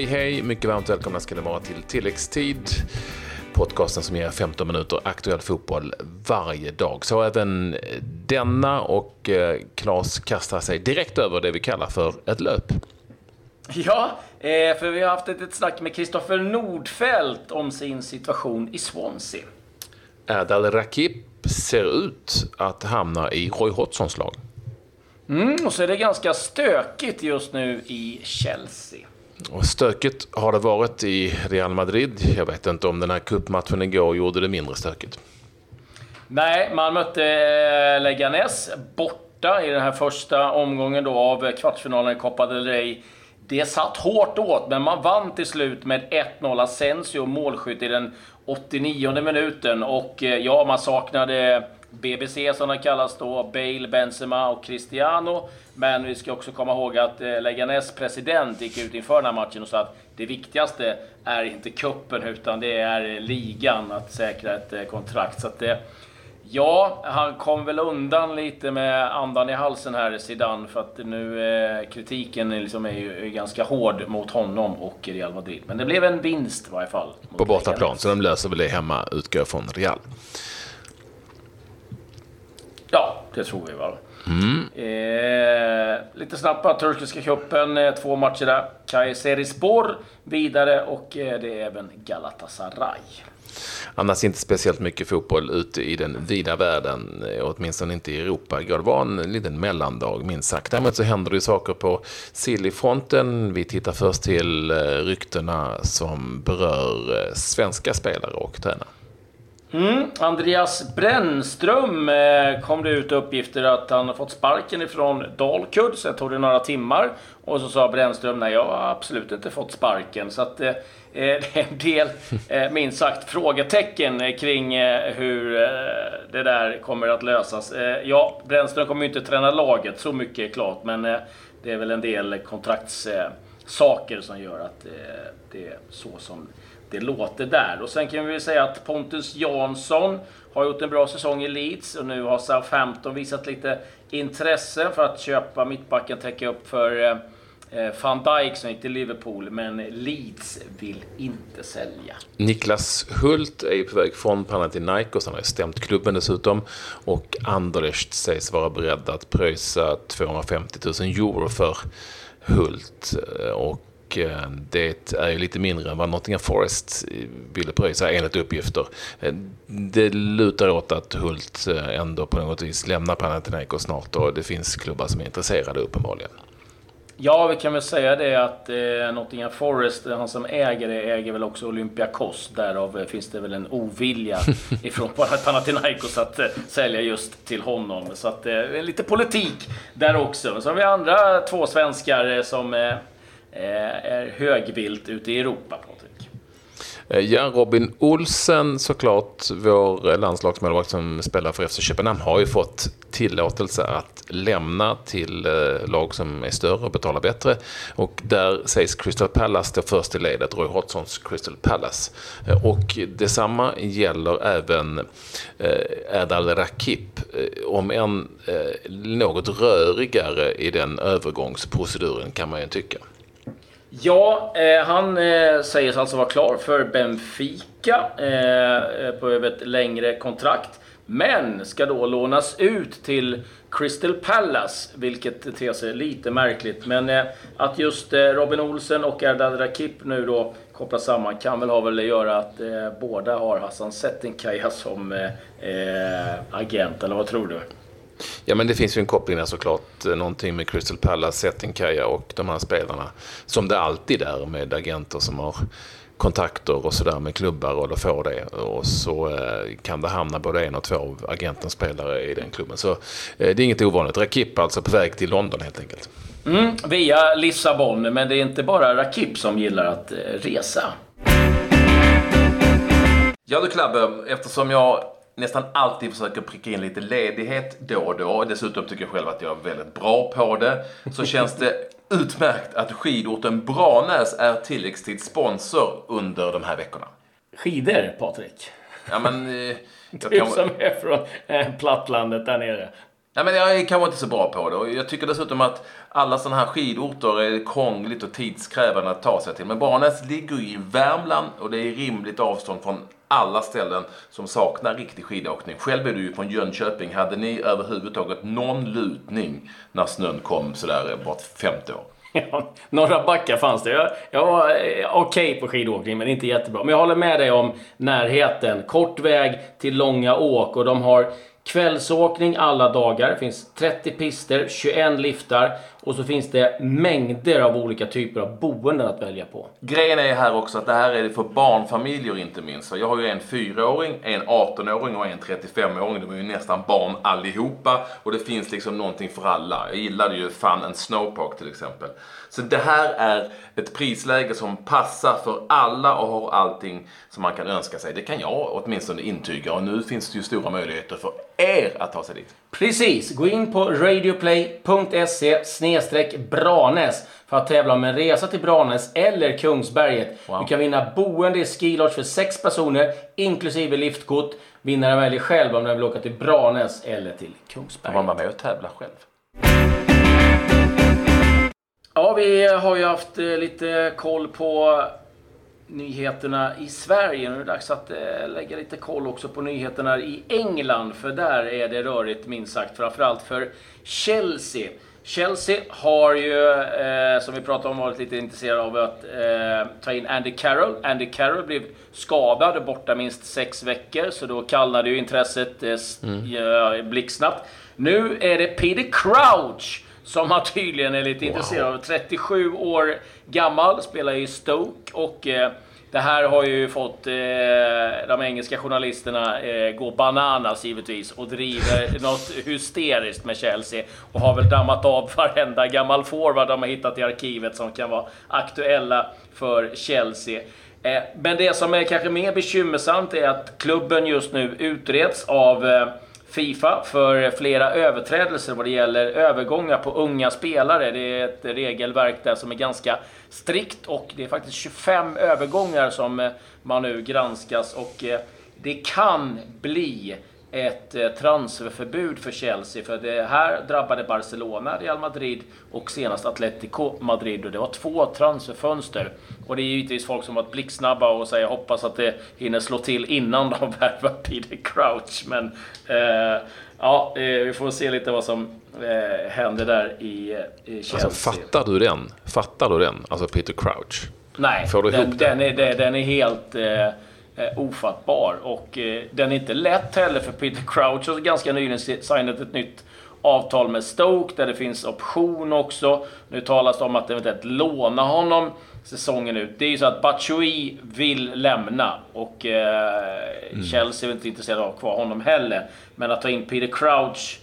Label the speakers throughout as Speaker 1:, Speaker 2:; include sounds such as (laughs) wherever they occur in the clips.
Speaker 1: Hej hej! Mycket varmt välkomna ska ni vara till tilläggstid. Podcasten som ger 15 minuter aktuell fotboll varje dag. Så även denna och Claes kastar sig direkt över det vi kallar för ett löp.
Speaker 2: Ja, eh, för vi har haft ett snack med Kristoffer Nordfeldt om sin situation i Swansea.
Speaker 1: Erdal Rakip ser ut att hamna i Roy Hodgsons lag.
Speaker 2: Mm, och så är det ganska stökigt just nu i Chelsea.
Speaker 1: Och stökigt har det varit i Real Madrid. Jag vet inte om den här cupmatchen igår gjorde det mindre stökigt.
Speaker 2: Nej, man mötte eh, Leganes borta i den här första omgången då av kvartsfinalen i Copa del Rey. Det satt hårt åt, men man vann till slut med 1-0. Asensio målskytt i den 89 minuten. Och eh, ja, man saknade BBC som det kallas då, Bale, Benzema och Cristiano. Men vi ska också komma ihåg att eh, Leganes president gick ut inför den här matchen och sa att det viktigaste är inte kuppen utan det är ligan, att säkra ett eh, kontrakt. Så att det, Ja, han kom väl undan lite med andan i halsen här, Zidane, för att nu eh, kritiken liksom är ju är ganska hård mot honom och Real Madrid. Men det blev en vinst i varje fall.
Speaker 1: På bortaplan, så de löser väl det hemma, utgår från Real.
Speaker 2: Ja, det tror vi väl. Mm. Eh, lite snabbt bara, Turkiska cupen, eh, två matcher där. Kayserispor vidare och eh, det är även Galatasaray.
Speaker 1: Annars inte speciellt mycket fotboll ute i den vida världen, eh, åtminstone inte i Europa. Det var en liten mellandag, minst sagt. Däremot så händer det saker på Sillyfronten. Vi tittar först till eh, ryktena som berör eh, svenska spelare och tränare.
Speaker 2: Mm. Andreas Brännström eh, kom det ut uppgifter att han har fått sparken ifrån Dalkurd, så tog det några timmar. Och så sa Brännström, nej jag har absolut inte fått sparken. Så att eh, eh det är en del, eh, minst sagt, frågetecken eh, kring eh, hur eh, det där kommer att lösas. Eh, ja, Brännström kommer ju inte träna laget, så mycket är klart. Men eh, det är väl en del kontraktssaker som gör att det är så som det låter där. Och sen kan vi säga att Pontus Jansson har gjort en bra säsong i Leeds och nu har Southampton visat lite intresse för att köpa mittbacken, täcka upp för eh, eh, van Dijk som gick till Liverpool, men Leeds vill inte sälja.
Speaker 1: Niklas Hult är ju på väg från Panathinaikos, han har ju stämt klubben dessutom. Och Anderlecht sägs vara beredd att pröjsa 250 000 euro för Hult. Eh, och Eh, det är ju lite mindre än vad Nottingham Forest ville pröjsa enligt uppgifter. Eh, det lutar åt att Hult eh, ändå på något vis lämnar Panathinaikos snart och det finns klubbar som är intresserade uppenbarligen.
Speaker 2: Ja, vi kan väl säga det att eh, Nottingham Forest, han som äger det, äger väl också Olympiakos. Därav finns det väl en ovilja (laughs) ifrån Panathinaikos att eh, sälja just till honom. Så att eh, lite politik där också. Men så har vi andra två svenskar som Eh, Eh, är högvilt ute i Europa, Patrik.
Speaker 1: Eh, ja, Robin Olsen såklart, vår landslagsmålvakt som spelar för FC Köpenhamn, har ju fått tillåtelse att lämna till eh, lag som är större och betalar bättre. Och där sägs Crystal Palace stå först i ledet, Roy Hodgsons Crystal Palace. Och detsamma gäller även Erdal Rakip, om än något rörigare i den övergångsproceduren kan man ju tycka.
Speaker 2: Ja, eh, han eh, sägs alltså vara klar för Benfica eh, eh på ett längre kontrakt. Men ska då lånas ut till Crystal Palace, vilket ter sig lite märkligt. Men eh, att just eh, Robin Olsen och Erdal Rakip nu då kopplas samman kan väl ha väl att göra att eh, båda har Hassan Settinkaya som eh, agent, eller vad tror du?
Speaker 1: Ja, men det finns ju en koppling där såklart. Eh, någonting med Crystal Palace, Settinkaja och de här spelarna. Som det alltid är med agenter som har kontakter och sådär med klubbar och då får det. Och så eh, kan det hamna både en och två av agentens spelare i den klubben. Så eh, det är inget ovanligt. Rakip alltså på väg till London helt enkelt.
Speaker 2: Mm, via Lissabon, men det är inte bara Rakip som gillar att resa.
Speaker 1: Ja du Klabbe, eftersom jag nästan alltid försöker pricka in lite ledighet då och då. Dessutom tycker jag själv att jag är väldigt bra på det. Så känns det (laughs) utmärkt att skidorten Branäs är tilläggstidssponsor under de här veckorna.
Speaker 2: Skidor, Patrik?
Speaker 1: Ja, men... Eh, (laughs)
Speaker 2: du kan... som är från eh, plattlandet där nere.
Speaker 1: Nej, men jag är kanske inte så bra på det. Och jag tycker dessutom att alla sådana här skidorter är krångligt och tidskrävande att ta sig till. Men Branäs ligger ju i Värmland och det är rimligt avstånd från alla ställen som saknar riktig skidåkning. Själv är du ju från Jönköping. Hade ni överhuvudtaget någon lutning när snön kom sådär vart femte år? (laughs)
Speaker 2: Ja, några backar fanns det. Jag, jag var eh, okej okay på skidåkning, men inte jättebra. Men jag håller med dig om närheten. Kort väg till långa åk och de har Kvällsåkning alla dagar. Det finns 30 pister, 21 liftar och så finns det mängder av olika typer av boenden att välja på.
Speaker 1: Grejen är här också att det här är för barnfamiljer inte minst. Jag har ju en 4-åring, en 18-åring och en 35-åring. De är ju nästan barn allihopa och det finns liksom någonting för alla. Jag gillade ju Fun and Snowpark till exempel. Så det här är ett prisläge som passar för alla och har allting som man kan önska sig. Det kan jag åtminstone intyga och nu finns det ju stora möjligheter för er att ta sig dit.
Speaker 2: Precis! Gå in på radioplay.se Branäs för att tävla om en resa till Branäs eller Kungsberget. Wow. Du kan vinna boende i Ski Lodge för sex personer inklusive liftkort. Vinnaren väljer själv om den vill åka till Branäs eller till Kungsberget.
Speaker 1: Får man vara med och tävla själv?
Speaker 2: Ja, vi har ju haft eh, lite koll på nyheterna i Sverige. Nu är det dags att eh, lägga lite koll också på nyheterna i England. För där är det rörigt minst sagt. Framförallt för Chelsea. Chelsea har ju, eh, som vi pratade om, varit lite intresserade av att eh, ta in Andy Carroll. Andy Carroll blev skadad och borta minst sex veckor, så då kallnade ju intresset eh, mm. blixtsnabbt. Nu är det Peter Crouch som man tydligen är lite wow. intresserad av. 37 år gammal, spelar i Stoke och eh, det här har ju fått eh, de engelska journalisterna eh, gå bananas givetvis och driver (laughs) något hysteriskt med Chelsea och har väl dammat av varenda gammal forward de har hittat i arkivet som kan vara aktuella för Chelsea. Eh, men det som är kanske mer bekymmersamt är att klubben just nu utreds av Fifa för flera överträdelser vad det gäller övergångar på unga spelare. Det är ett regelverk där som är ganska strikt och det är faktiskt 25 övergångar som eh, man nu granskas och eh, det kan bli ett eh, transferförbud för Chelsea. För det här drabbade Barcelona, Real Madrid och senast Atletico Madrid. Och det var två transferfönster. Och det är givetvis folk som varit blixtsnabba och säger hoppas att det hinner slå till innan de (laughs) värvar Peter Crouch. Men eh, ja, eh, vi får se lite vad som eh, händer där i, i alltså, Chelsea.
Speaker 1: Alltså, fattar du den? Fattar du den? Alltså Peter Crouch?
Speaker 2: Nej, den? Den är, den är helt... Eh, eh, ofattbar. Och eh, den är inte lätt heller för Peter Crouch har ganska nyligen signat ett nytt avtal med Stoke där det finns option också. Nu talas det om att eventuellt låna honom säsongen ut. Det är ju så att Batshuayi vill lämna och eh, mm. Chelsea är inte intresserade av att ha kvar honom heller. Men att ta in Peter Crouch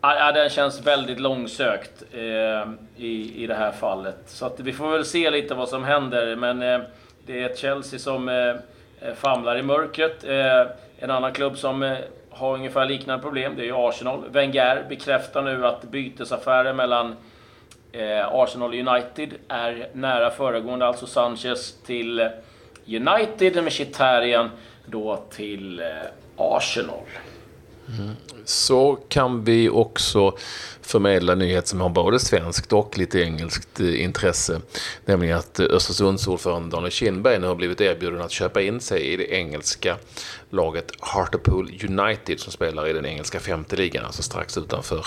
Speaker 2: Ja, den känns väldigt långsökt eh, i, i det här fallet. Så att vi får väl se lite vad som händer. Men eh, det är ett Chelsea som eh, Eh, Eh, famlar i mörkret. Eh, en annan klubb som eh, har ungefär liknande problem, det är ju Arsenal. Wenger bekräftar nu att bytesaffären mellan Arsenal och United är nära föregående, alltså Sanchez till United med Chitarian då till Arsenal.
Speaker 1: Mm. Så kan vi också förmedla nyheter som har både svenskt och lite engelskt eh, intresse. Nämligen att eh, Östersundsordförande Daniel Kindberg nu har blivit erbjuden att köpa in sig i det engelska laget Hartlepool United som spelar i den engelska femte ligan, alltså strax utanför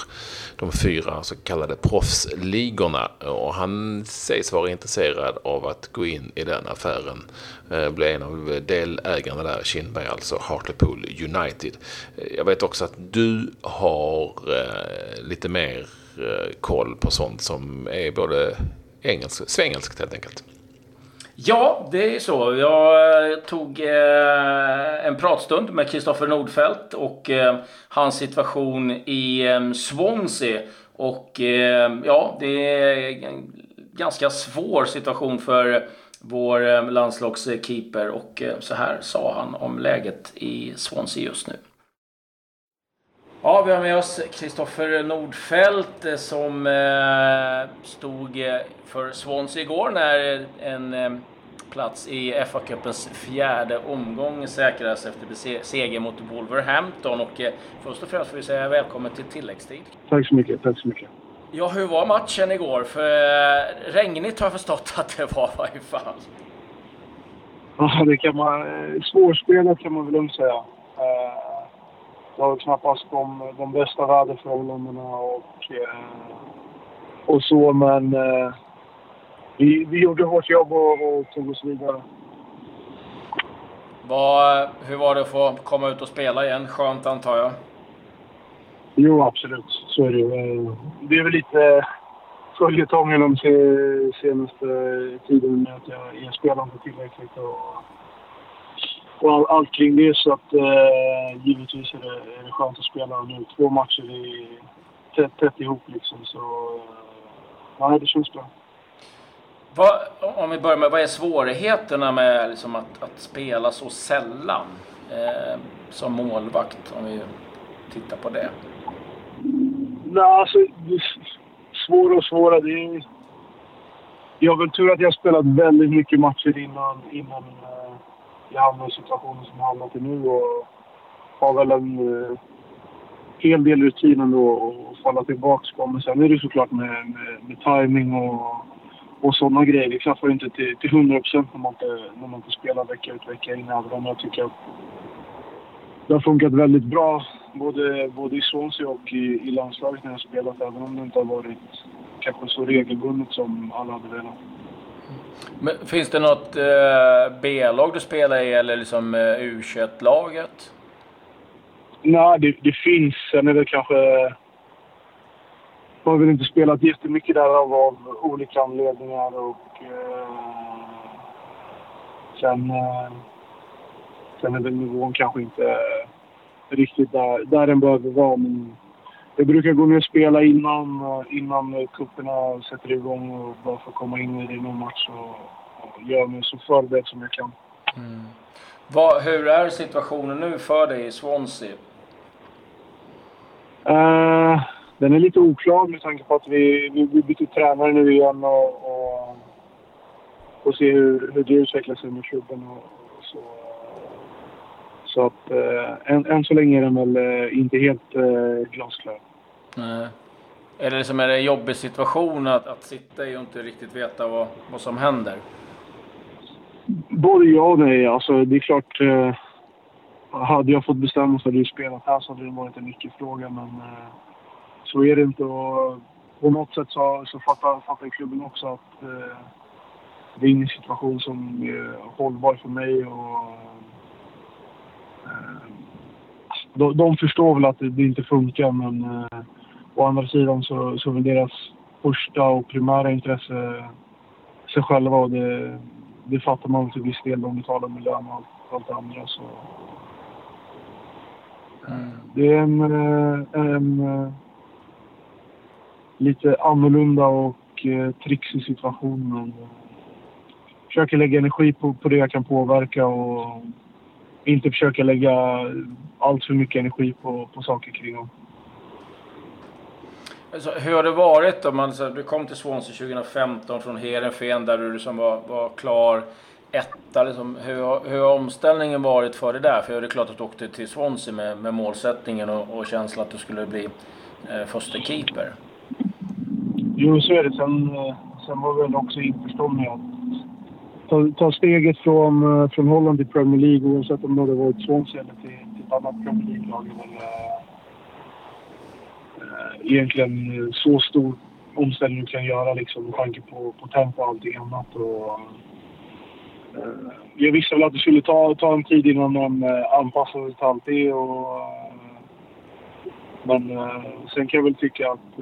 Speaker 1: de fyra så kallade proffsligorna. Och han sägs vara intresserad av att gå in i den affären, Blir bli en av delägarna där, Kindberg alltså, Hartlepool United. Eh, jag vet också att du har eh, lite mer koll på sånt som är både engelsk, svengelskt helt enkelt.
Speaker 2: Ja, det är så. Jag eh, tog eh, en pratstund med Kristoffer Nordfeldt och eh, hans situation i eh, Swansea. Och ja, det är en ganska svår situation för vår landslagskeeper och så här sa han om läget i Swansea just nu. Ja, vi har med oss Kristoffer Nordfeldt eh, som eh, stod eh, för Swansea igår när en plats i FA-cupens fjärde omgång säkrades efter seger mot Wolverhampton. Och först och främst får vi säga välkommen till tilläggstid.
Speaker 3: Tack så mycket, tack så mycket.
Speaker 2: Ja, hur var matchen igår? För regnigt har jag förstått att det var i varje fall.
Speaker 3: Ja, det kan man... Svårspelat kan man väl lugnt säga. Det var knappast de, de bästa väderförhållandena och, och så, men vi, vi gjorde vårt jobb och, och tog oss vidare.
Speaker 2: Vad, hur var det att få komma ut och spela igen? Skönt antar jag?
Speaker 3: Jo, absolut. Så är det ju. Det är väl lite följetongen de senaste tiden med att jag, jag spelar inte tillräckligt och, och all, allt kring det. Så att eh, givetvis är det, är det skönt att spela nu. Två matcher i, tätt, tätt ihop liksom. Så eh, nej, det känns bra.
Speaker 2: Vad, om vi börjar med, vad är svårigheterna med liksom att, att spela så sällan eh, som målvakt? Om vi tittar på det.
Speaker 3: Nej, alltså svåra och svåra. Det är, jag har väl tur att jag spelat väldigt mycket matcher innan, innan eh, jag hamnar i situationen som jag hamnat i nu och har väl en eh, hel del rutin ändå att falla tillbaka på. Men sen är det såklart med, med, med timing och och sådana grejer. Det klaffar ju inte till, till 100 procent när, man inte, när man inte spelar vecka ut vecka in. Även om jag tycker att det har funkat väldigt bra både, både i Swansea och i, i landslaget när jag spelat. Även om det inte har varit kanske så regelbundet som alla hade velat.
Speaker 2: Men finns det något eh, B-lag du spelar i eller liksom eh, U21-laget?
Speaker 3: Nej, det, det finns. Sen är det kanske har väl inte spelat jättemycket där av, av olika anledningar och eh, sen, eh, sen är väl nivån kanske inte riktigt där, där den behöver vara. Men jag brukar gå ner och spela innan, innan kupperna sätter igång och bara få komma in i det någon match och, göra mig så förberedd som jag kan. Mm.
Speaker 2: Vad, hur är situationen nu för dig i Swansea?
Speaker 3: Uh, den är lite oklar med tanke på att vi, vi, vi byter tränare nu igen och, och, och se hur, hur det utvecklar sig med klubben. Och, och så så att eh, än, än, så länge är den väl eh, inte helt eh, glasklar.
Speaker 2: Nej. Är det liksom en jobbig situation att, att sitta i och inte riktigt veta vad, vad som händer?
Speaker 3: Både ja och nej. Alltså, det är klart... Eh, hade jag fått bestämma så hade jag spelat här så hade det varit en icke-fråga. Men eh, så är det inte. Och på något sätt så, så fattar, fattar klubben också att eh, det är ingen situation som är hållbar för mig. Och, eh, de, de förstår väl att det, det inte funkar men eh, å andra sidan så, så väl deras första och primära intresse sig själva och det, det fattar man till viss del. De betalar med lön och allt, allt det andra. Så, mm. Det är en, eh, en eh, lite annorlunda och eh, trixig situation. Men, försöker lägga energi på, på det jag kan påverka och inte försöka lägga allt för mycket energi på, på saker kring dem.
Speaker 2: Alltså, hur har det varit då? Man, så, du kom till Swansea 2015 från Heerenveen där du liksom var, var klar etta. Liksom. Hur, hur har omställningen varit för dig där? För det är klart att du åkte till Swansea med, med målsättningen och, och känslan att du skulle bli eh, första keeper.
Speaker 3: Jo, så är det. Sen, eh, sen var väl också införstådd med att ta, ta steget från, eh, från Holland till Premier League oavsett om det hade varit Swansea eller till, till ett annat Premier League-lag. Eh, egentligen eh, så stor omställning du kan göra liksom, med tanke på, på tempo och allting annat. Och, eh, jag visste väl att det skulle ta, ta en tid innan man eh, anpassade sig till allt det. Och, eh, men eh, sen kan jag väl tycka att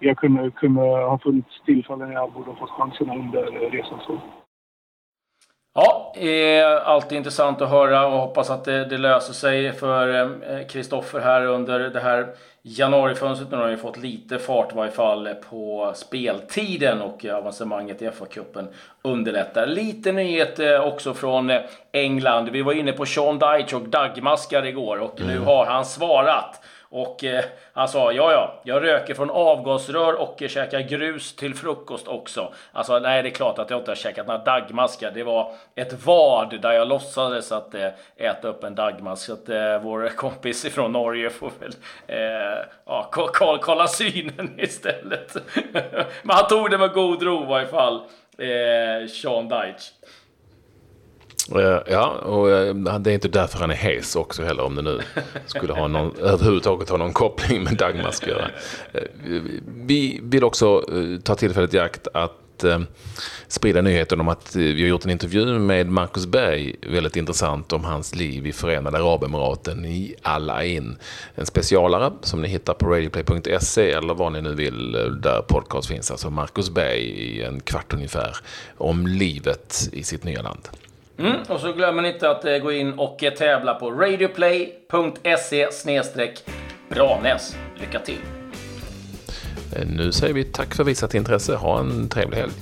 Speaker 3: jag kunde, kunde ha funnits tillfällen jag borde ha fått chansen under resans gång.
Speaker 2: Ja, är alltid intressant att höra och hoppas att det, det löser sig för Kristoffer här under det här januarifönstret. Nu har han fått lite fart i varje fall på speltiden och avancemanget i FA-cupen underlättar. Lite nyhet eh, också från England. Vi var inne på Sean Dyche och dagmaskar igår och nu mm. har han svarat. Och eh, han sa, ja ja, jag röker från avgasrör och käkar grus till frukost också. Alltså nej, det är klart att jag inte har käkat några dagmaskar. Det var ett vad där jag låtsades att eh, äta upp en dagmask. Så att eh, vår kompis ifrån Norge får väl eh, ja, kolla synen (laughs) istället. Men han tog det med god ro i varje fall, eh, Sean Deitch.
Speaker 1: Eh, ja, och eh, det är inte därför han är hes också heller, om det nu skulle ha någon, (laughs) överhuvudtaget ha någon koppling med Dagmask att göra. Eh, vi vill också ta tillfället i akt att sprida nyheten om att vi har gjort en intervju med Marcus Berg, väldigt intressant, om hans liv i Förenade Arabemiraten i Al Ain. En specialare som ni hittar på radioplay.se eller vad ni nu vill där podcast finns. Alltså Marcus Berg i en kvart ungefär om livet i sitt nya land.
Speaker 2: Mm, och så glömmer ni inte att eh, gå in och eh, tävla på radioplay.se Branäs. Lycka till!
Speaker 1: Eh, nu säger vi tack för visat intresse. Ha en trevlig helg.